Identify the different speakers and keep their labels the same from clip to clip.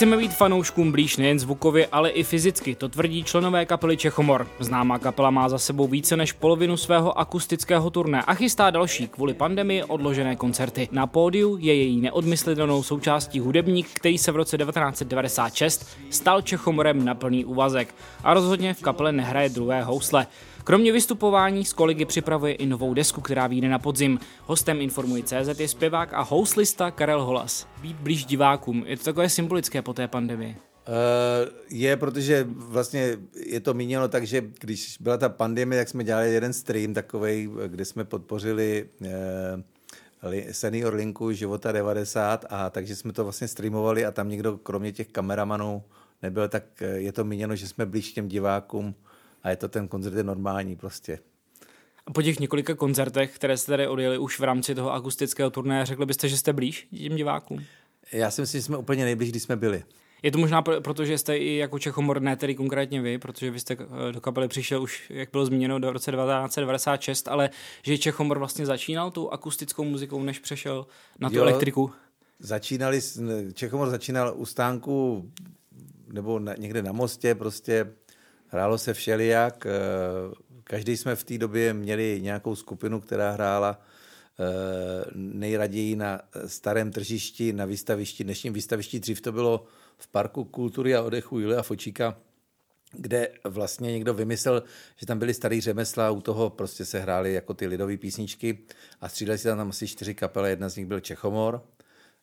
Speaker 1: Chceme být fanouškům blíž nejen zvukově, ale i fyzicky, to tvrdí členové kapely Čechomor. Známá kapela má za sebou více než polovinu svého akustického turné a chystá další kvůli pandemii odložené koncerty. Na pódiu je její neodmyslitelnou součástí hudebník, který se v roce 1996 stal Čechomorem na plný úvazek a rozhodně v kapele nehraje druhé housle. Kromě vystupování s kolegy připravuje i novou desku, která vyjde na podzim. Hostem Informuj CZ je zpěvák a houslista Karel Holas. Být blíž divákům, je to takové symbolické po té pandemii.
Speaker 2: Uh, je, protože vlastně je to míněno tak, že když byla ta pandemie, tak jsme dělali jeden stream takový, kde jsme podpořili uh, senior linku Života 90 a takže jsme to vlastně streamovali a tam někdo kromě těch kameramanů nebyl, tak je to míněno, že jsme blíž těm divákům a je to ten koncert je normální prostě.
Speaker 1: A po těch několika koncertech, které jste tady odjeli už v rámci toho akustického turné, řekli byste, že jste blíž těm divákům?
Speaker 2: Já si myslím, že jsme úplně nejblíž, když jsme byli.
Speaker 1: Je to možná proto, že jste i jako Čechomor, ne tedy konkrétně vy, protože vy jste eh, do kapely přišel už, jak bylo zmíněno, do roce 1996, ale že Čechomor vlastně začínal tou akustickou muzikou, než přešel na tu jo, elektriku?
Speaker 2: Začínali, Čechomor začínal u stánku nebo na, někde na mostě, prostě Hrálo se všelijak, eh, každý jsme v té době měli nějakou skupinu, která hrála eh, nejraději na starém tržišti, na výstavišti, dnešním výstavišti. Dřív to bylo v Parku kultury a odechu Julia Fočíka, kde vlastně někdo vymyslel, že tam byly starý řemesla, u toho prostě se hrály jako ty lidové písničky a střídali se tam asi čtyři kapely, jedna z nich byl Čechomor,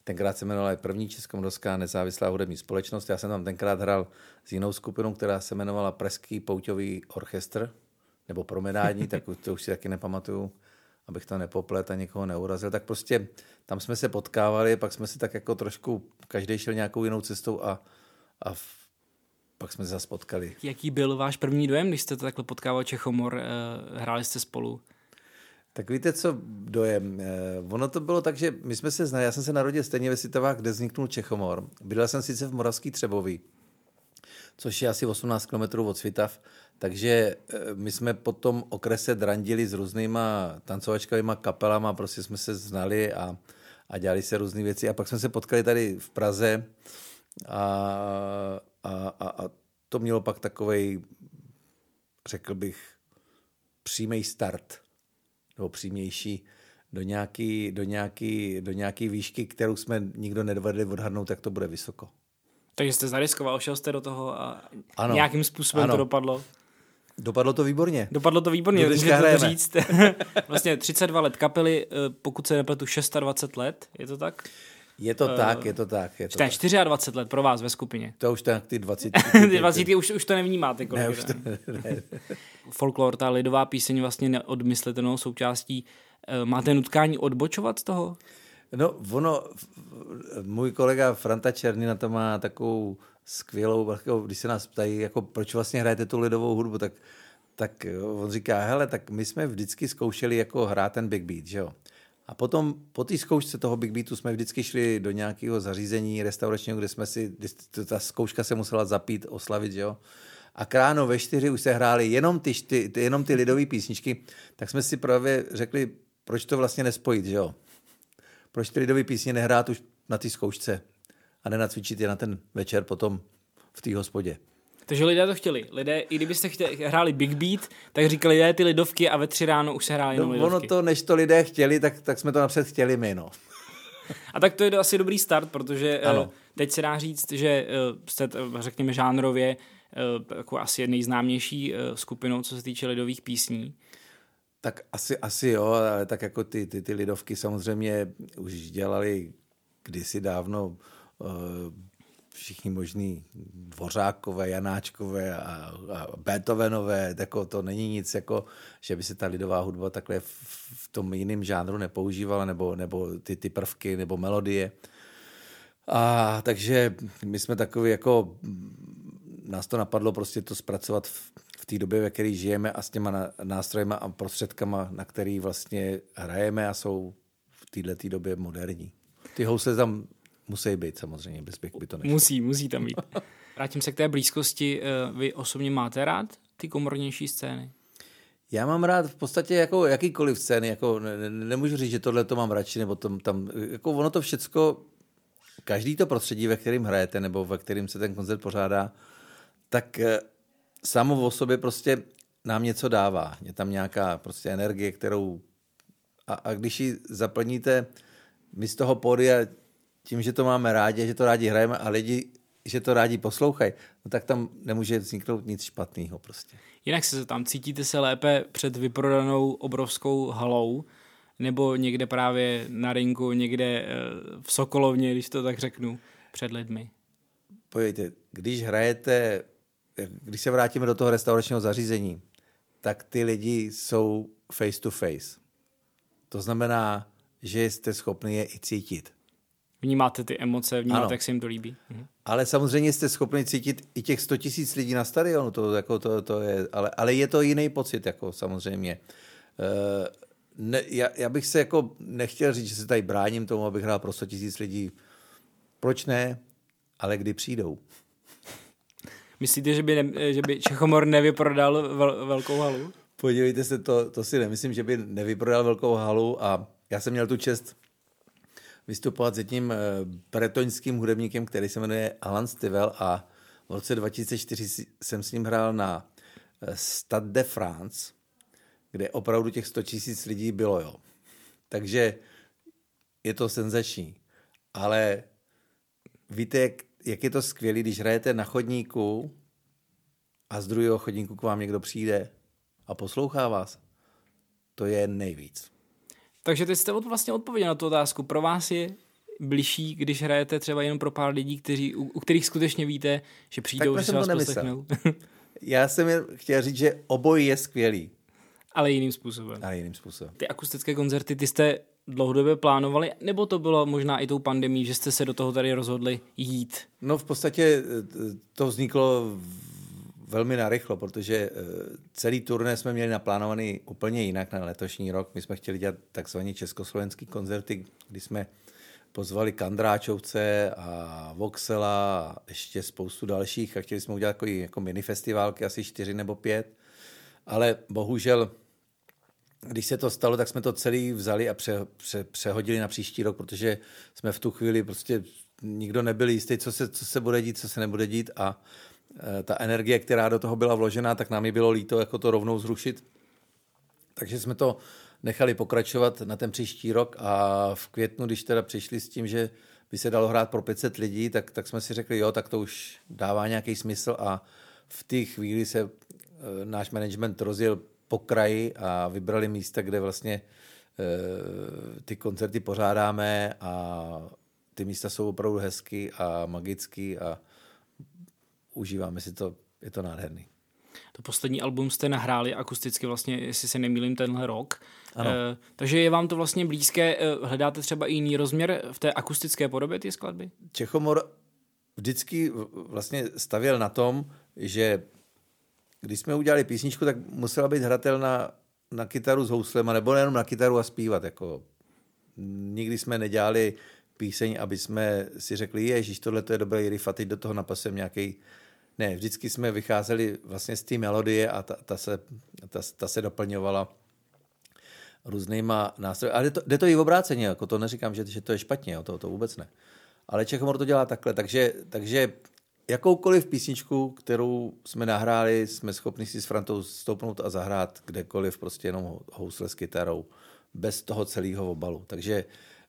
Speaker 2: Tenkrát se jmenovala první Českomoravská nezávislá hudební společnost. Já jsem tam tenkrát hrál s jinou skupinou, která se jmenovala Preský pouťový orchestr, nebo promedádní, tak to už si taky nepamatuju, abych to nepoplet a někoho neurazil. Tak prostě tam jsme se potkávali, pak jsme si tak jako trošku, každý šel nějakou jinou cestou a, a v, pak jsme se zase potkali.
Speaker 1: Jaký byl váš první dojem, když jste to takhle potkával Čechomor, eh, hráli jste spolu?
Speaker 2: Tak víte, co dojem? Eh, ono to bylo tak, že my jsme se znali, já jsem se narodil stejně ve Sitovách, kde vzniknul Čechomor. Bydlel jsem sice v Moravský Třeboví, což je asi 18 km od Svitav, takže eh, my jsme po tom okrese drandili s různýma tancovačkovými kapelama, prostě jsme se znali a, a dělali se různé věci. A pak jsme se potkali tady v Praze a, a, a, a to mělo pak takový, řekl bych, přímý start nebo přímější do nějaký, do, nějaký, do nějaký výšky, kterou jsme nikdo nedovedli odhadnout, tak to bude vysoko.
Speaker 1: Takže jste zariskoval, šel jste do toho a ano, nějakým způsobem ano. to dopadlo.
Speaker 2: Dopadlo to výborně.
Speaker 1: Dopadlo to výborně, můžete to říct. vlastně 32 let kapely, eh, pokud se nepletu 26 let, je to tak?
Speaker 2: Je to uh, tak, je to tak. Je to
Speaker 1: tak. 24 let pro vás ve skupině.
Speaker 2: To už tak ty 20.
Speaker 1: ty 20 už, už to nevnímáte. Kolik, ne, už to, ne. Folklor, ta lidová píseň vlastně neodmyslitelnou součástí. Eh, máte nutkání odbočovat z toho?
Speaker 2: No, ono, můj kolega Franta Černina to má takovou skvělou, jako, když se nás ptají, jako proč vlastně hrajete tu lidovou hudbu, tak, tak on říká, hele, tak my jsme vždycky zkoušeli jako hrát ten big beat, že jo. A potom po té zkoušce toho Big Beatu jsme vždycky šli do nějakého zařízení restauračního, kde jsme si, ta zkouška se musela zapít, oslavit, jo. A kráno ve čtyři už se hrály jenom ty, ty, jenom ty lidové písničky, tak jsme si právě řekli, proč to vlastně nespojit, jo. Proč ty lidové písně nehrát už na té zkoušce a nenacvičit je na ten večer potom v té hospodě.
Speaker 1: Takže lidé to chtěli. Lidé, i kdybyste chtěli, hráli Big Beat, tak říkali lidé ty lidovky a ve tři ráno už se hráli jenom no, lidovky.
Speaker 2: Ono to, než to lidé chtěli, tak, tak jsme to napřed chtěli my, no.
Speaker 1: A tak to je asi dobrý start, protože eh, ano. teď se dá říct, že eh, jste, řekněme, žánrově jako asi nejznámější skupinou, co se týče lidových písní.
Speaker 2: Tak asi, asi jo, ale tak jako ty, ty, ty lidovky samozřejmě už dělali kdysi dávno všichni možní dvořákové, janáčkové a, a Beethovenové, jako to není nic, jako, že by se ta lidová hudba takhle v, v tom jiném žánru nepoužívala, nebo, nebo ty, ty prvky, nebo melodie. A takže my jsme takový jako, nás to napadlo prostě to zpracovat v, v té době, ve které žijeme a s těma nástrojema a prostředkama, na který vlastně hrajeme a jsou v této době moderní. Ty housle tam Musí být samozřejmě, bez by to nešlo.
Speaker 1: Musí, musí tam být. Vrátím se k té blízkosti. Eh, vy osobně máte rád ty komornější scény?
Speaker 2: Já mám rád v podstatě jako jakýkoliv scény, jako ne, nemůžu říct, že tohle to mám radši, nebo tam, tam, jako ono to všecko každý to prostředí, ve kterém hrajete nebo ve kterém se ten koncert pořádá, tak eh, samo o sobě prostě nám něco dává. Je tam nějaká prostě energie, kterou a, a když ji zaplníte my z toho pódia tím, že to máme rádi, že to rádi hrajeme a lidi, že to rádi poslouchají, no tak tam nemůže vzniknout nic špatného prostě.
Speaker 1: Jinak se tam cítíte se lépe před vyprodanou obrovskou halou, nebo někde právě na rinku, někde eh, v Sokolovně, když to tak řeknu, před lidmi?
Speaker 2: Pojďte, když hrajete, když se vrátíme do toho restauračního zařízení, tak ty lidi jsou face to face. To znamená, že jste schopni je i cítit.
Speaker 1: Vnímáte ty emoce, vnímáte, ano. jak se jim to líbí. Mhm.
Speaker 2: Ale samozřejmě jste schopni cítit i těch 100 tisíc lidí na stadionu, to, jako to, to je, ale, ale je to jiný pocit, jako samozřejmě. Uh, ne, já, já, bych se jako nechtěl říct, že se tady bráním tomu, abych hrál pro 100 tisíc lidí. Proč ne? Ale kdy přijdou?
Speaker 1: Myslíte, že by, ne, že by Čechomor nevyprodal vel, velkou halu?
Speaker 2: Podívejte se, to, to si nemyslím, že by nevyprodal velkou halu a já jsem měl tu čest vystupovat s jedním eh, bretoňským hudebníkem, který se jmenuje Alan Stivel a v roce 2004 jsem s ním hrál na eh, Stade de France, kde opravdu těch 100 tisíc lidí bylo, jo. Takže je to senzační. Ale víte, jak, jak je to skvělé, když hrajete na chodníku a z druhého chodníku k vám někdo přijde a poslouchá vás. To je nejvíc.
Speaker 1: Takže teď jste vlastně odpověděl na tu otázku. Pro vás je bližší, když hrajete třeba jenom pro pár lidí, kteří, u, u kterých skutečně víte, že přijdou, že se vás poslechnou.
Speaker 2: Já jsem chtěl říct, že oboj je skvělý.
Speaker 1: Ale jiným způsobem.
Speaker 2: Ale jiným způsobem.
Speaker 1: Ty akustické koncerty, ty jste dlouhodobě plánovali, nebo to bylo možná i tou pandemí, že jste se do toho tady rozhodli jít?
Speaker 2: No v podstatě eh, to vzniklo velmi narychlo, protože eh, celý turné jsme měli naplánovaný úplně jinak na letošní rok. My jsme chtěli dělat takzvané československé koncerty, kdy jsme pozvali Kandráčovce a Voxela a ještě spoustu dalších a chtěli jsme udělat takový jako mini festivalky, asi čtyři nebo pět. Ale bohužel, když se to stalo, tak jsme to celý vzali a pře, pře, přehodili na příští rok, protože jsme v tu chvíli prostě nikdo nebyl jistý, co se, co se bude dít, co se nebude dít a ta energie, která do toho byla vložená, tak nám ji bylo líto jako to rovnou zrušit. Takže jsme to nechali pokračovat na ten příští rok a v květnu, když teda přišli s tím, že by se dalo hrát pro 500 lidí, tak, tak jsme si řekli, jo, tak to už dává nějaký smysl a v té chvíli se e, náš management rozjel po kraji a vybrali místa, kde vlastně e, ty koncerty pořádáme a ty místa jsou opravdu hezky a magický a užíváme si to, je to nádherný.
Speaker 1: To poslední album jste nahráli akusticky vlastně, jestli se nemýlím, tenhle rok. Ano. E, takže je vám to vlastně blízké, e, hledáte třeba i jiný rozměr v té akustické podobě té skladby?
Speaker 2: Čechomor vždycky vlastně stavěl na tom, že když jsme udělali písničku, tak musela být hratelná na kytaru s houslema, nebo jenom na kytaru a zpívat. Jako. Nikdy jsme nedělali píseň, aby jsme si řekli, ježiš, tohle je dobrý riff a teď do toho napasem nějaký ne, vždycky jsme vycházeli vlastně z té melodie a ta, ta, se, ta, ta se doplňovala různýma nástroji. Ale jde to, jde to i v obráceně, jako to neříkám, že, že to je špatně, jo, to, to vůbec ne. Ale Čechomor to dělá takhle, takže, takže jakoukoliv písničku, kterou jsme nahráli, jsme schopni si s Frantou stoupnout a zahrát kdekoliv, prostě jenom housle s kytarou, bez toho celého obalu. Takže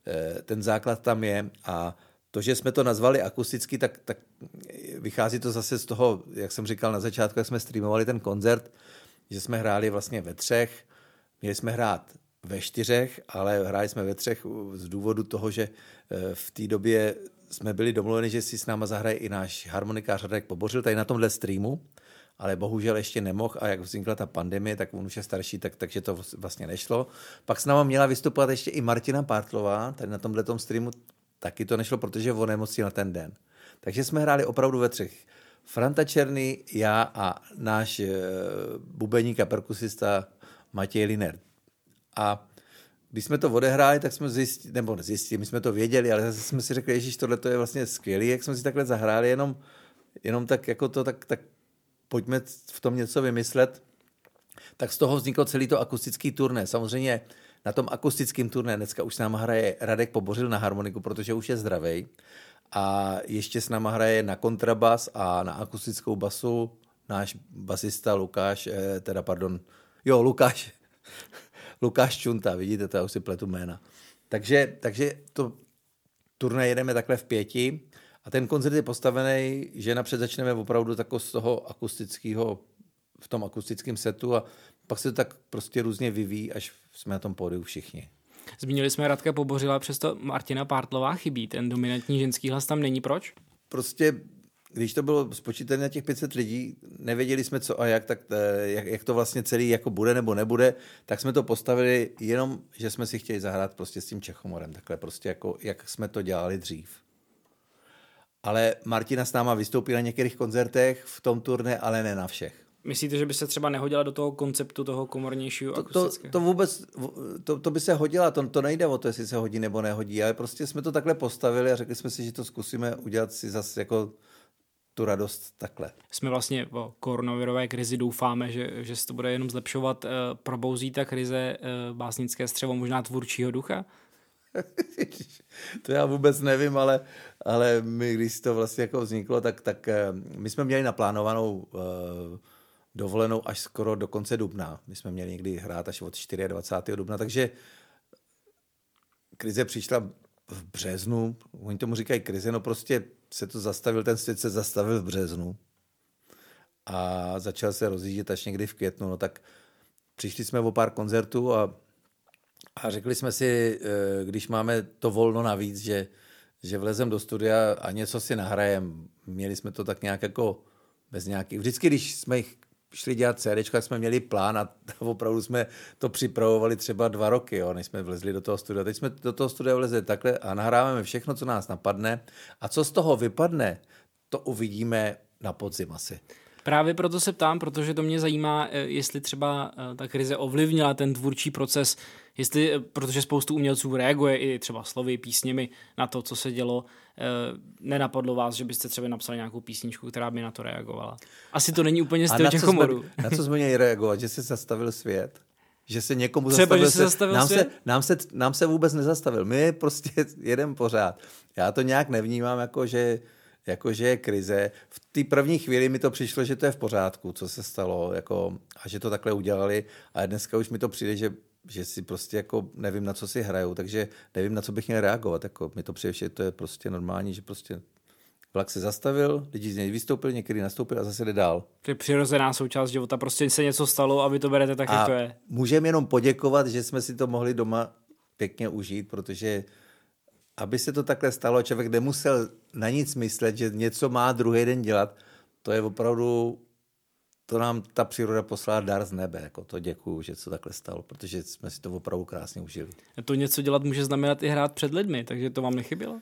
Speaker 2: eh, ten základ tam je a to, že jsme to nazvali akusticky, tak, tak vychází to zase z toho, jak jsem říkal na začátku, jak jsme streamovali ten koncert, že jsme hráli vlastně ve třech, měli jsme hrát ve čtyřech, ale hráli jsme ve třech z důvodu toho, že eh, v té době jsme byli domluveni, že si s náma zahraje i náš harmonikář Radek Pobořil tady na tomhle streamu, ale bohužel ještě nemohl a jak vznikla ta pandemie, tak on už je starší, tak, takže to vlastně nešlo. Pak s náma měla vystupovat ještě i Martina Pártlová, tady na tomhle streamu taky to nešlo, protože on nemocnil na ten den. Takže jsme hráli opravdu ve třech. Franta Černý, já a náš e, bubeník a perkusista Matěj Liner. A když jsme to odehráli, tak jsme zjistili, nebo zjistili, my jsme to věděli, ale zase jsme si řekli, Ježíš, tohle to je vlastně skvělý, jak jsme si takhle zahráli, jenom, jenom tak jako to, tak, tak pojďme v tom něco vymyslet. Tak z toho vzniklo celý to akustický turné. Samozřejmě na tom akustickém turné dneska už s náma hraje Radek Pobořil na harmoniku, protože už je zdravý. A ještě s náma hraje na kontrabas a na akustickou basu náš basista Lukáš, eh, teda pardon, jo, Lukáš, Lukáš Čunta, vidíte, to já už si pletu jména. Takže, takže to turné jedeme takhle v pěti a ten koncert je postavený, že napřed začneme opravdu tako z toho akustického, v tom akustickém setu a pak se to tak prostě různě vyvíjí, až jsme na tom pódiu všichni.
Speaker 1: Zmínili jsme Radka Pobořila, přesto Martina Pártlová chybí. Ten dominantní ženský hlas tam není. Proč?
Speaker 2: Prostě když to bylo spočítané na těch 500 lidí, nevěděli jsme co a jak, tak eh, jak, jak to vlastně celý jako bude nebo nebude, tak jsme to postavili jenom, že jsme si chtěli zahrát prostě s tím Čechomorem, takhle prostě jako, jak jsme to dělali dřív. Ale Martina s náma vystoupí na některých koncertech v tom turné, ale ne na všech.
Speaker 1: Myslíte, že by se třeba nehodila do toho konceptu toho komornějšího
Speaker 2: to, to, to vůbec, to, to by se hodila, to, to nejde o to, jestli se hodí nebo nehodí, ale prostě jsme to takhle postavili a řekli jsme si, že to zkusíme udělat si zase jako tu radost takhle.
Speaker 1: Jsme vlastně po koronavirové krizi doufáme, že, že se to bude jenom zlepšovat. Eh, probouzí ta krize eh, básnické střevo možná tvůrčího ducha?
Speaker 2: to já vůbec nevím, ale, ale my, když to vlastně jako vzniklo, tak, tak eh, my jsme měli naplánovanou uh, dovolenou až skoro do konce dubna. My jsme měli někdy hrát až od 24. dubna, takže krize přišla v březnu, oni tomu říkají krize, no prostě se to zastavil, ten svět se zastavil v březnu a začal se rozjíždět až někdy v květnu, no tak přišli jsme o pár koncertů a, a řekli jsme si, eh, když máme to volno navíc, že, že vlezem do studia a něco si nahrajem. Měli jsme to tak nějak jako bez nějakých... Vždycky, když jsme jich šli dělat CD, tak jsme měli plán a opravdu jsme to připravovali třeba dva roky, jo, než jsme vlezli do toho studia. Teď jsme do toho studia vlezli takhle a nahráváme všechno, co nás napadne. A co z toho vypadne, to uvidíme na podzim asi.
Speaker 1: Právě proto se ptám, protože to mě zajímá, eh, jestli třeba eh, ta krize ovlivnila ten tvůrčí proces, jestli, eh, protože spoustu umělců reaguje i třeba slovy, písněmi na to, co se dělo, nenapadlo vás, že byste třeba napsali nějakou písničku, která by na to reagovala. Asi to není úplně styl těch
Speaker 2: humorů. Na co jsme měli reagovat? Že se zastavil svět? Že se někomu Třeba, zastavil, že se zastavil nám, svět? Se, nám, se, nám se vůbec nezastavil. My prostě jedem pořád. Já to nějak nevnímám jako, že jakože je krize. V té první chvíli mi to přišlo, že to je v pořádku, co se stalo, jako, a že to takhle udělali. A dneska už mi to přijde, že, že si prostě jako nevím, na co si hrajou, takže nevím, na co bych měl reagovat. Jako, mi to přijde, že to je prostě normální, že prostě vlak se zastavil, lidi z něj vystoupili, někdy nastoupil a zase jde dál.
Speaker 1: To je přirozená součást života, prostě se něco stalo a vy to berete tak, a jak to je.
Speaker 2: Můžeme jenom poděkovat, že jsme si to mohli doma pěkně užít, protože aby se to takhle stalo, člověk nemusel na nic myslet, že něco má druhý den dělat, to je opravdu, to nám ta příroda poslala dar z nebe, jako to děkuju, že se takhle stalo, protože jsme si to opravdu krásně užili.
Speaker 1: To něco dělat může znamenat i hrát před lidmi, takže to vám nechybělo?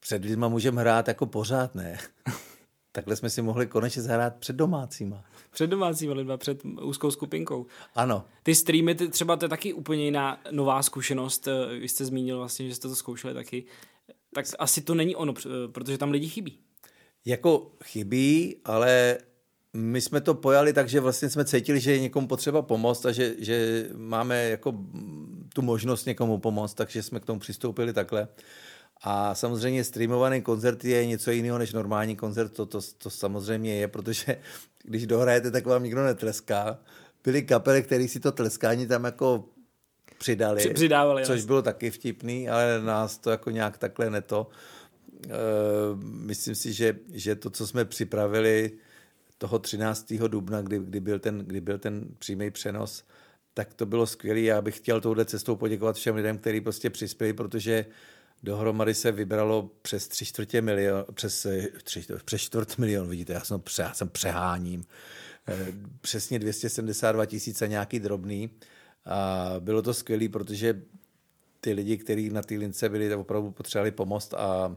Speaker 2: Před lidma můžeme hrát jako pořád, ne? Takhle jsme si mohli konečně zahrát před domácíma.
Speaker 1: Před domácíma lidma, před úzkou skupinkou.
Speaker 2: Ano.
Speaker 1: Ty streamy, ty, třeba to je taky úplně jiná nová zkušenost. Vy jste zmínil vlastně, že jste to zkoušeli taky. Tak asi to není ono, protože tam lidi chybí.
Speaker 2: Jako chybí, ale my jsme to pojali tak, že vlastně jsme cítili, že je někomu potřeba pomoct a že, že máme jako tu možnost někomu pomoct, takže jsme k tomu přistoupili takhle. A samozřejmě streamovaný koncert je něco jiného než normální koncert, to, to, to samozřejmě je, protože když dohrajete, tak vám nikdo netleská. Byly kapely, které si to tleskání tam jako přidali,
Speaker 1: Přidávali,
Speaker 2: což bylo taky vtipný, ale nás to jako nějak takhle neto. E, myslím si, že, že to, co jsme připravili toho 13. dubna, kdy, kdy, byl, ten, kdy byl ten přímý přenos, tak to bylo skvělé. Já bych chtěl touhle cestou poděkovat všem lidem, kteří prostě přispěli, protože Dohromady se vybralo přes tři čtvrtě milion, přes, tři, přes čtvrt milion, vidíte, já jsem, já jsem přeháním. Eh, přesně 272 tisíc a nějaký drobný. A bylo to skvělé, protože ty lidi, kteří na té lince byli, opravdu potřebovali pomoct a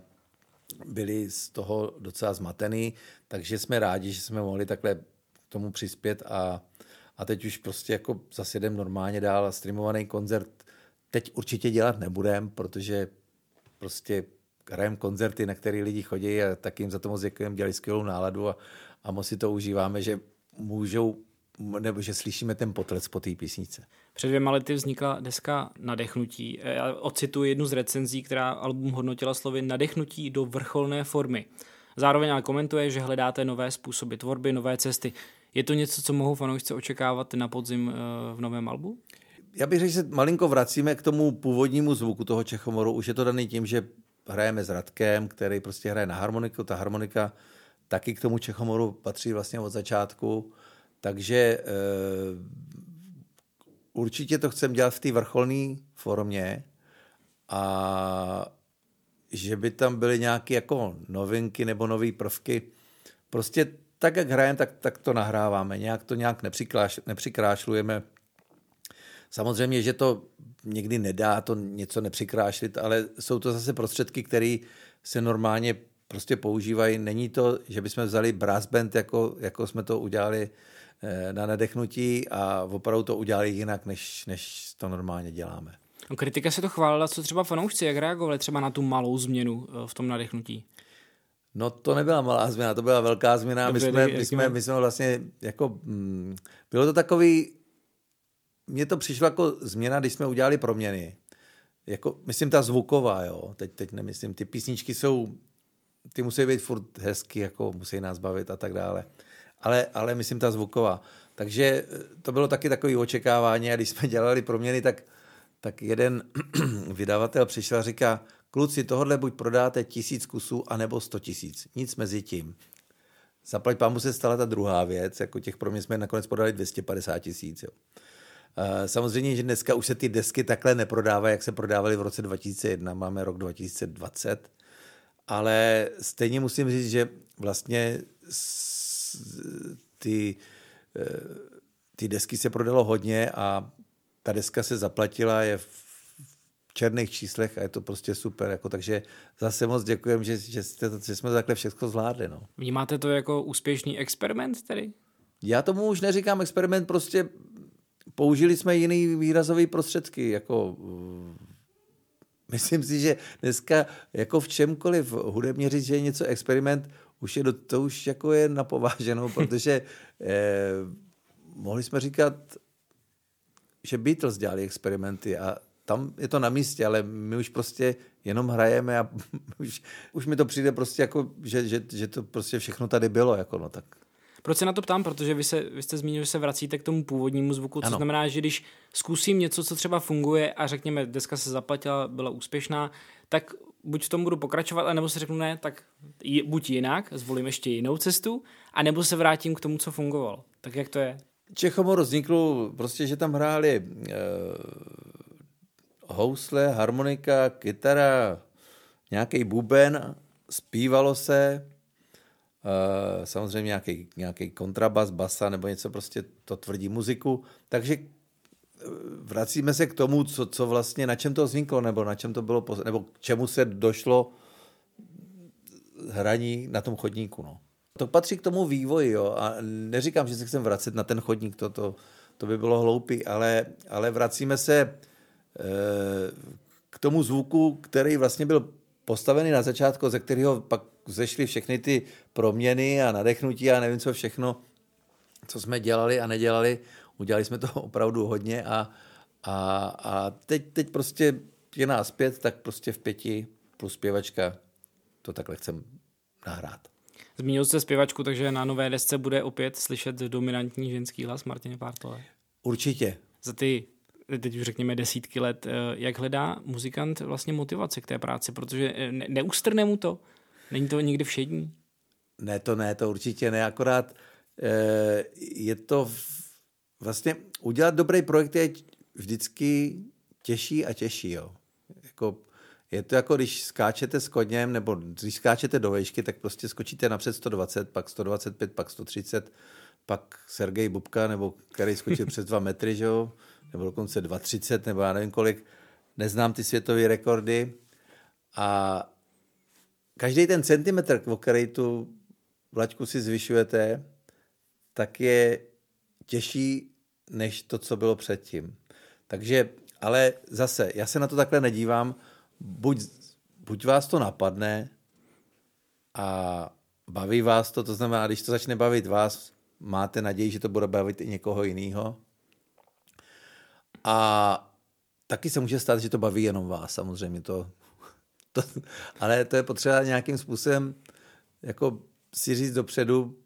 Speaker 2: byli z toho docela zmatený, takže jsme rádi, že jsme mohli takhle k tomu přispět a, a teď už prostě jako zase jdem normálně dál a streamovaný koncert teď určitě dělat nebudem, protože prostě hrajeme koncerty, na které lidi chodí a tak jim za to moc děkujeme, dělají skvělou náladu a, a moc si to užíváme, že můžou nebo že slyšíme ten potlec po té písnice.
Speaker 1: Před dvěma lety vznikla deska Nadechnutí. Já ocituji jednu z recenzí, která album hodnotila slovy Nadechnutí do vrcholné formy. Zároveň ale komentuje, že hledáte nové způsoby tvorby, nové cesty. Je to něco, co mohou fanoušci očekávat na podzim eh, v novém albu?
Speaker 2: Já bych řekl, že se malinko vracíme k tomu původnímu zvuku toho Čechomoru. Už je to daný tím, že hrajeme s Radkem, který prostě hraje na harmoniku. Ta harmonika taky k tomu Čechomoru patří vlastně od začátku. Takže e, určitě to chcem dělat v té vrcholné formě a že by tam byly nějaké jako novinky nebo nové prvky. Prostě tak, jak hrajeme, tak, tak to nahráváme. Nějak to nějak nepřikráš, nepřikrášlujeme. Samozřejmě, že to někdy nedá to něco nepřikrášlit, ale jsou to zase prostředky, které se normálně prostě používají. Není to, že bychom vzali brass band, jako, jako jsme to udělali eh, na nadechnutí a opravdu to udělali jinak, než, než to normálně děláme.
Speaker 1: No, kritika se to chválila, co třeba fanoušci, jak reagovali třeba na tu malou změnu eh, v tom nadechnutí?
Speaker 2: No to nebyla malá změna, to byla velká změna. My jsme, my jsme, my jsme vlastně jako, mm, bylo to takový, mně to přišlo jako změna, když jsme udělali proměny. Jako, myslím ta zvuková, jo, teď, teď nemyslím, ty písničky jsou, ty musí být furt hezky, jako musí nás bavit a tak dále. Ale, ale myslím ta zvuková. Takže eh, to bylo taky takové očekávání a když jsme dělali proměny, tak, tak jeden vydavatel přišel a říká, kluci, tohle buď prodáte tisíc kusů, anebo sto tisíc. Nic mezi tím. Zaplať pámu se stala ta druhá věc, jako těch pro mě jsme nakonec prodali 250 tisíc. Samozřejmě, že dneska už se ty desky takhle neprodávají, jak se prodávaly v roce 2001, máme rok 2020, ale stejně musím říct, že vlastně ty, e, ty desky se prodalo hodně a ta deska se zaplatila, je v černých číslech a je to prostě super. Jako, takže zase moc děkujem, že, že, jste, že jsme takhle všechno zvládli. No.
Speaker 1: Vnímáte to jako úspěšný experiment tedy?
Speaker 2: Já tomu už neříkám experiment, prostě použili jsme jiný výrazový prostředky, jako myslím si, že dneska jako v čemkoliv hudebně říct, že je něco experiment, už je do, to už jako je napováženou, protože eh, mohli jsme říkat, že Beatles dělali experimenty a tam je to na místě, ale my už prostě jenom hrajeme a už, už mi to přijde prostě jako, že, že, že to prostě všechno tady bylo, jako no tak.
Speaker 1: Proč se na to ptám? Protože vy, se, vy jste zmínil, že se vracíte k tomu původnímu zvuku, co ano. znamená, že když zkusím něco, co třeba funguje a řekněme, deska se zaplatila, byla úspěšná, tak buď v tom budu pokračovat, anebo si řeknu ne, tak buď jinak, zvolím ještě jinou cestu, anebo se vrátím k tomu, co fungovalo. Tak jak to je?
Speaker 2: Čechomor vznikl prostě, že tam hráli uh, housle, harmonika, kytara, nějaký buben, zpívalo se, uh, samozřejmě nějaký, nějaký kontrabas, basa nebo něco prostě to tvrdí muziku. Takže vracíme se k tomu, co, co vlastně, na čem to vzniklo, nebo na čem to bylo, nebo k čemu se došlo hraní na tom chodníku. No. To patří k tomu vývoji, jo, a neříkám, že se chcem vracet na ten chodník, to, to, to by bylo hloupý, ale, ale vracíme se k tomu zvuku, který vlastně byl postavený na začátku, ze kterého pak zešly všechny ty proměny a nadechnutí a nevím co všechno, co jsme dělali a nedělali. Udělali jsme to opravdu hodně a, a, a teď, teď prostě je nás pět, tak prostě v pěti plus zpěvačka to takhle chcem nahrát.
Speaker 1: Zmínil jste zpěvačku, takže na nové desce bude opět slyšet dominantní ženský hlas Martiny Pártové.
Speaker 2: Určitě.
Speaker 1: Za ty teď už řekněme desítky let, eh, jak hledá muzikant vlastně motivaci k té práci, protože eh, ne, neustrne mu to? Není to někdy všední?
Speaker 2: Ne, to ne, to určitě ne, akorát eh, je to vlastně udělat dobrý projekt je vždycky těžší a těžší, jo. Jako, je to jako když skáčete s koněm, nebo když skáčete do vejšky, tak prostě skočíte napřed 120, pak 125, pak 130, pak Sergej Bubka, nebo který skočil přes dva metry, že jo, nebo dokonce 2,30, nebo já nevím kolik, neznám ty světové rekordy. A každý ten centimetr, o který tu vlačku si zvyšujete, tak je těžší než to, co bylo předtím. Takže, ale zase, já se na to takhle nedívám, buď, buď vás to napadne a baví vás to, to znamená, když to začne bavit vás, máte naději, že to bude bavit i někoho jiného. A taky se může stát, že to baví jenom vás, samozřejmě. To, to, ale to je potřeba nějakým způsobem jako si říct dopředu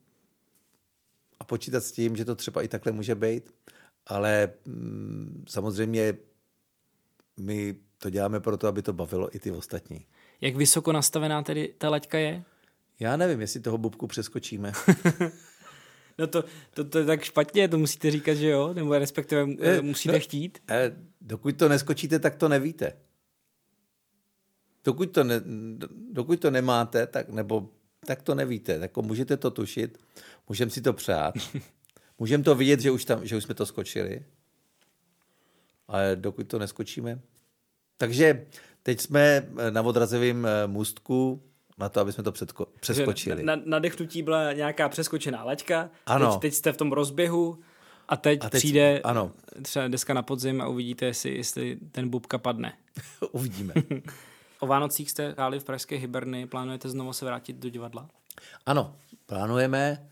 Speaker 2: počítat s tím, že to třeba i takhle může být. Ale mm, samozřejmě my to děláme proto, aby to bavilo i ty ostatní.
Speaker 1: Jak vysoko nastavená tedy ta laťka je?
Speaker 2: Já nevím, jestli toho bubku přeskočíme.
Speaker 1: no to, to, to je tak špatně, to musíte říkat, že jo? Nebo respektive eh, musíte no, chtít?
Speaker 2: Eh, dokud to neskočíte, tak to nevíte. Dokud to, ne, dokud to nemáte, tak, nebo, tak to nevíte. Tak můžete to tušit, můžeme si to přát, můžeme to vidět, že už, tam, že už jsme to skočili, ale dokud to neskočíme. Takže teď jsme na odrazovém eh, můstku na to, aby jsme to předko- přeskočili.
Speaker 1: Na, na, nadechnutí byla nějaká přeskočená laťka, ano. Teď, teď jste v tom rozběhu a teď, a teď přijde ano. třeba deska na podzim a uvidíte, jestli, jestli ten bubka padne.
Speaker 2: Uvidíme.
Speaker 1: o Vánocích jste hráli v Pražské Hyberny, plánujete znovu se vrátit do divadla?
Speaker 2: Ano, plánujeme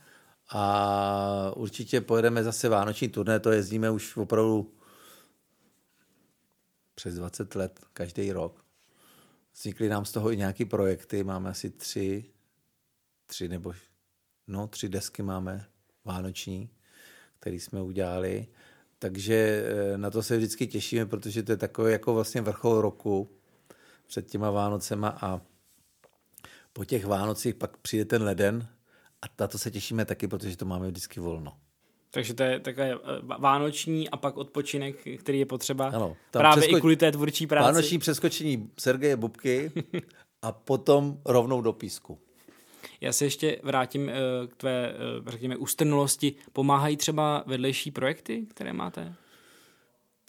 Speaker 2: a určitě pojedeme zase Vánoční turné, to jezdíme už opravdu přes 20 let, každý rok. Vznikly nám z toho i nějaké projekty, máme asi tři, tři nebo no, tři desky máme vánoční, které jsme udělali. Takže eh, na to se vždycky těšíme, protože to je takový jako vlastně vrchol roku před těma Vánocema a po těch Vánocích pak přijde ten leden a na to se těšíme taky, protože to máme vždycky volno.
Speaker 1: Takže to je takové eh, vánoční a pak odpočinek, který je potřeba ano, právě přesko... i kvůli té tvůrčí práci.
Speaker 2: Vánoční přeskočení Sergeje Bubky a potom rovnou do písku.
Speaker 1: Já se ještě vrátím eh, k tvé, eh, řekněme, ústrnulosti. Pomáhají třeba vedlejší projekty, které máte?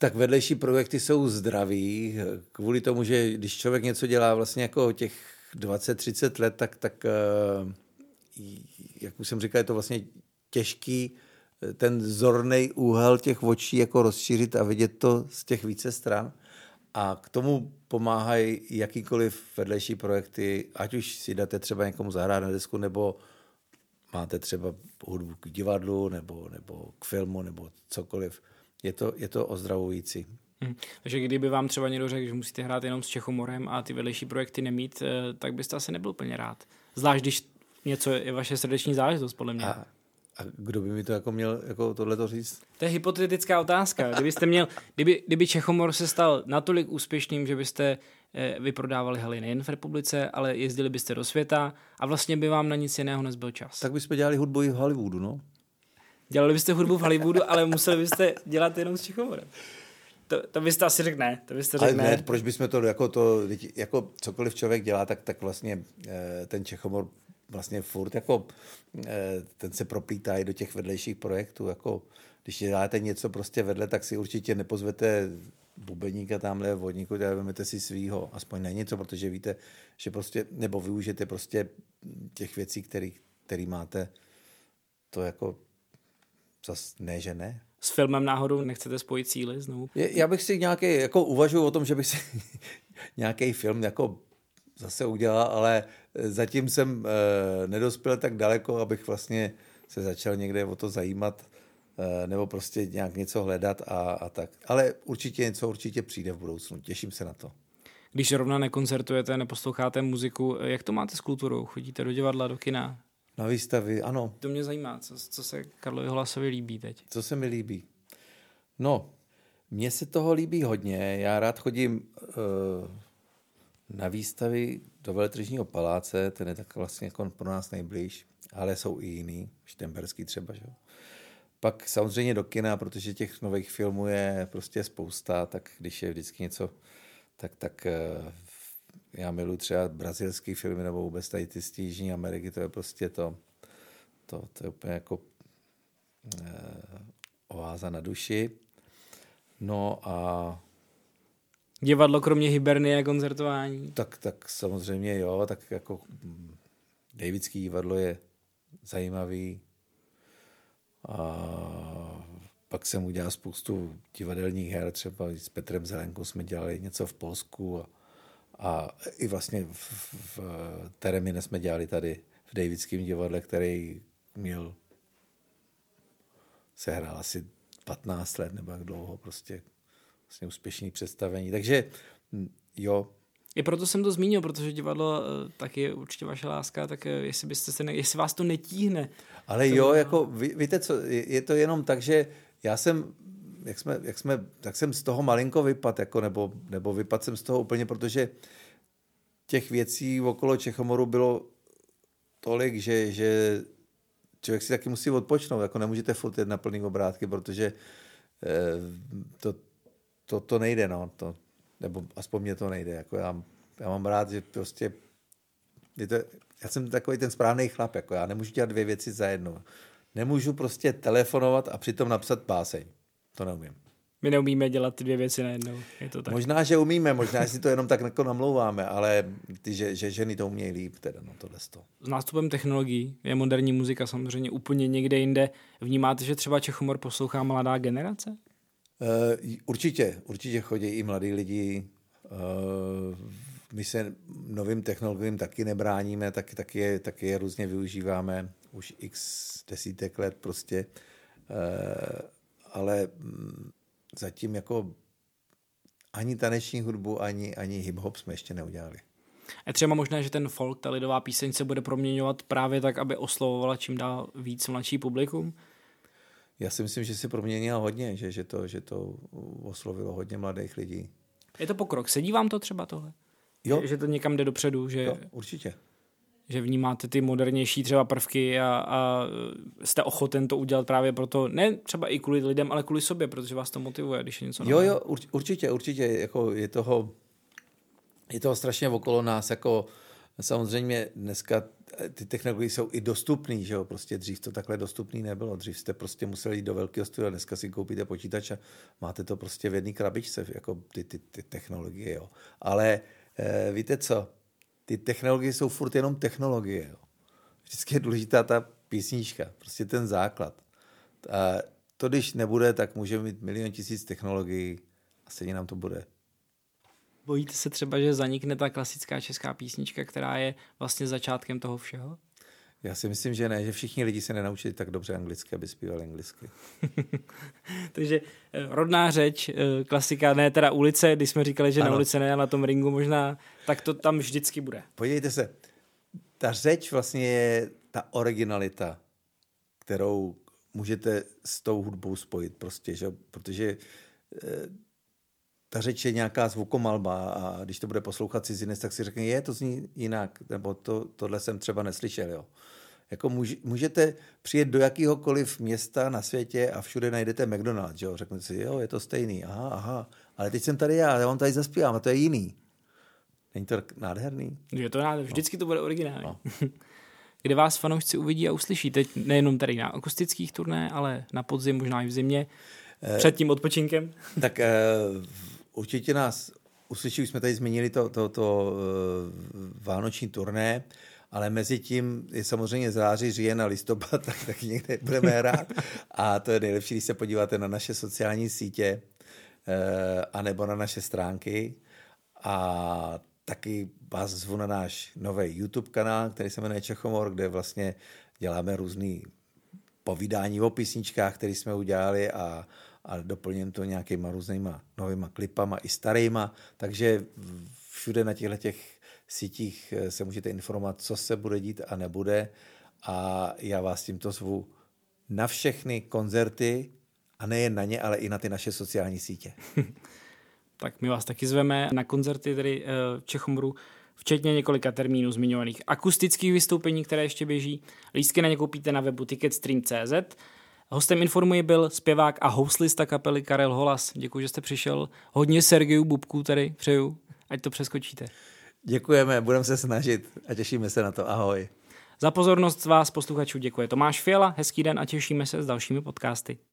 Speaker 2: Tak vedlejší projekty jsou zdraví, kvůli tomu, že když člověk něco dělá vlastně jako těch 20-30 let, tak, tak jak už jsem říkal, je to vlastně těžký ten zorný úhel těch očí jako rozšířit a vidět to z těch více stran. A k tomu pomáhají jakýkoliv vedlejší projekty, ať už si dáte třeba někomu zahrát na desku, nebo máte třeba hudbu k divadlu, nebo, nebo k filmu, nebo cokoliv. Je to, je to ozdravující.
Speaker 1: Hmm. Takže kdyby vám třeba někdo řekl, že musíte hrát jenom s Čechomorem a ty vedlejší projekty nemít, eh, tak byste asi nebyl plně rád. Zvlášť, když něco je vaše srdeční záležitost, podle mě. A
Speaker 2: a kdo by mi to jako měl jako tohleto říct?
Speaker 1: To je hypotetická otázka. Kdybyste měl, kdyby, kdyby Čechomor se stal natolik úspěšným, že byste eh, vyprodávali haly nejen v republice, ale jezdili byste do světa a vlastně by vám na nic jiného nezbyl čas.
Speaker 2: Tak bychom dělali hudbu i v Hollywoodu, no?
Speaker 1: Dělali byste hudbu v Hollywoodu, ale museli byste dělat jenom s Čechomorem. To, to byste asi řekl ne. To byste řekl
Speaker 2: ne. ne. proč bychom to jako, to, jako cokoliv člověk dělá, tak, tak vlastně eh, ten Čechomor vlastně furt jako eh, ten se proplítá i do těch vedlejších projektů. Jako, když děláte něco prostě vedle, tak si určitě nepozvete bubeníka tamhle vodníku, ale vezmete si svýho, aspoň na něco, protože víte, že prostě, nebo využijete prostě těch věcí, který, který máte, to jako zas ne, že ne.
Speaker 1: S filmem náhodou nechcete spojit síly znovu?
Speaker 2: Já bych si nějaký, jako uvažuji o tom, že bych si nějaký film jako zase udělal, ale zatím jsem e, nedospěl tak daleko, abych vlastně se začal někde o to zajímat e, nebo prostě nějak něco hledat a, a tak. Ale určitě něco určitě přijde v budoucnu. Těším se na to.
Speaker 1: Když zrovna nekoncertujete, neposloucháte muziku, jak to máte s kulturou? Chodíte do divadla, do kina?
Speaker 2: Na výstavy, ano.
Speaker 1: To mě zajímá, co, co se Karlovi Hlasovi líbí teď.
Speaker 2: Co se mi líbí? No, mně se toho líbí hodně. Já rád chodím uh, na výstavy do Veletržního paláce, ten je tak vlastně jako pro nás nejblíž, ale jsou i jiný, Štemberský třeba, že? Pak samozřejmě do kina, protože těch nových filmů je prostě spousta, tak když je vždycky něco, tak, tak eh, já miluji třeba brazilský filmy nebo vůbec tady ty z Jižní Ameriky, to je prostě to, to, to je úplně jako eh, oáza na duši. No a
Speaker 1: Divadlo kromě Hiberny a koncertování?
Speaker 2: Tak, tak samozřejmě jo, tak jako mm, Davidský divadlo je zajímavý. A pak jsem udělal spoustu divadelních her, třeba s Petrem Zelenkou jsme dělali něco v Polsku a, a i vlastně v, v Teremine jsme dělali tady v Davidském divadle, který měl se hrál asi 15 let nebo jak dlouho, prostě vlastně úspěšný představení. Takže hm, jo,
Speaker 1: i proto jsem to zmínil, protože divadlo eh, taky je určitě vaše láska, tak eh, jestli, byste se ne, jestli vás to netíhne.
Speaker 2: Ale jo, jo, jako ví, víte co, je, je to jenom tak, že já jsem, jak jsme, jak jsme, tak jsem z toho malinko vypad, jako, nebo, nebo vypad jsem z toho úplně, protože těch věcí okolo Čechomoru bylo tolik, že, že člověk si taky musí odpočnout, jako nemůžete furt jet na plný obrátky, protože eh, to, to, to nejde, no, to, nebo aspoň mě to nejde, jako já, já mám rád, že prostě je to, já jsem takový ten správný chlap, jako já nemůžu dělat dvě věci za jedno. Nemůžu prostě telefonovat a přitom napsat páseň. To neumím.
Speaker 1: My neumíme dělat ty dvě věci najednou. Je to tak.
Speaker 2: Možná, že umíme, možná, že si to jenom tak jako namlouváme, ale ty, že, že ženy to umějí líp, teda no tohle to.
Speaker 1: S nástupem technologií je moderní muzika samozřejmě úplně někde jinde. Vnímáte, že třeba Čechomor poslouchá mladá generace?
Speaker 2: Uh, určitě, určitě chodí i mladí lidi. Uh, my se novým technologiím taky nebráníme, taky, taky, je, taky je různě využíváme už x desítek let prostě. Uh, ale mm, zatím jako ani taneční hudbu, ani, ani hip-hop jsme ještě neudělali.
Speaker 1: Je třeba možné, že ten folk, ta lidová píseň se bude proměňovat právě tak, aby oslovovala čím dál víc mladší publikum?
Speaker 2: Já si myslím, že se proměnila hodně, že, že, to, že to oslovilo hodně mladých lidí.
Speaker 1: Je to pokrok. Sedí vám to třeba tohle?
Speaker 2: Jo.
Speaker 1: Že, že to někam jde dopředu? Že...
Speaker 2: Jo, určitě
Speaker 1: že vnímáte ty modernější třeba prvky a, a jste ochoten to udělat právě proto, ne třeba i kvůli lidem, ale kvůli sobě, protože vás to motivuje, když je něco
Speaker 2: Jo, jo, určitě, určitě, jako je toho, je toho strašně okolo nás, jako samozřejmě dneska ty technologie jsou i dostupné, že jo, prostě dřív to takhle dostupný nebylo, dřív jste prostě museli jít do velkého studia, dneska si koupíte počítač a máte to prostě v jedné krabičce, jako ty, ty, ty technologie, jo. Ale eh, víte co, ty technologie jsou furt jenom technologie. Jo. Vždycky je důležitá ta písnička, prostě ten základ. A to, když nebude, tak můžeme mít milion tisíc technologií a stejně nám to bude.
Speaker 1: Bojíte se třeba, že zanikne ta klasická česká písnička, která je vlastně začátkem toho všeho?
Speaker 2: Já si myslím, že ne, že všichni lidi se nenaučili tak dobře anglicky, aby zpívali anglicky.
Speaker 1: Takže eh, rodná řeč, eh, klasika, ne teda ulice, když jsme říkali, že ano. na ulici ne, na tom ringu možná, tak to tam vždycky bude.
Speaker 2: Podívejte se, ta řeč vlastně je ta originalita, kterou můžete s tou hudbou spojit prostě, že? protože eh, ta řeč je nějaká zvukomalba a když to bude poslouchat cizinec, tak si řekne, je, to zní jinak, nebo to, tohle jsem třeba neslyšel, jo. Jako můžete přijet do jakéhokoliv města na světě a všude najdete McDonald's, jo. Řeknete si, jo, je to stejný, aha, aha. Ale teď jsem tady já, já vám tady zaspívám a to je jiný. Není to nádherný?
Speaker 1: Je to nádherný, vždycky no. to bude originální. No. Kde vás fanoušci uvidí a uslyší, teď nejenom tady na akustických turné, ale na podzim, možná i v zimě, eh, před tím odpočinkem?
Speaker 2: Tak eh, určitě nás uslyší, už jsme tady zmínili to, to, to uh, vánoční turné, ale mezi tím je samozřejmě září, říjen a listopad, tak taky někde budeme hrát. A to je nejlepší, když se podíváte na naše sociální sítě uh, anebo na naše stránky. A taky vás zvu na náš nový YouTube kanál, který se jmenuje Čechomor, kde vlastně děláme různé povídání o písničkách, které jsme udělali a a doplním to nějakýma různýma novýma klipama i starýma, takže všude na těchto těch sítích eh, se můžete informovat, co se bude dít a nebude a já vás tímto zvu na všechny koncerty a nejen na ně, ale i na ty naše sociální sítě.
Speaker 1: tak my vás taky zveme na koncerty tedy v eh, Čechomru, včetně několika termínů zmiňovaných akustických vystoupení, které ještě běží. Lístky na ně koupíte na webu ticketstream.cz Hostem informuji byl zpěvák a houslista kapely Karel Holas. Děkuji, že jste přišel. Hodně Sergeju Bubku tady přeju, ať to přeskočíte.
Speaker 2: Děkujeme, budeme se snažit a těšíme se na to. Ahoj.
Speaker 1: Za pozornost vás posluchačů děkuje Tomáš Fiala, hezký den a těšíme se s dalšími podcasty.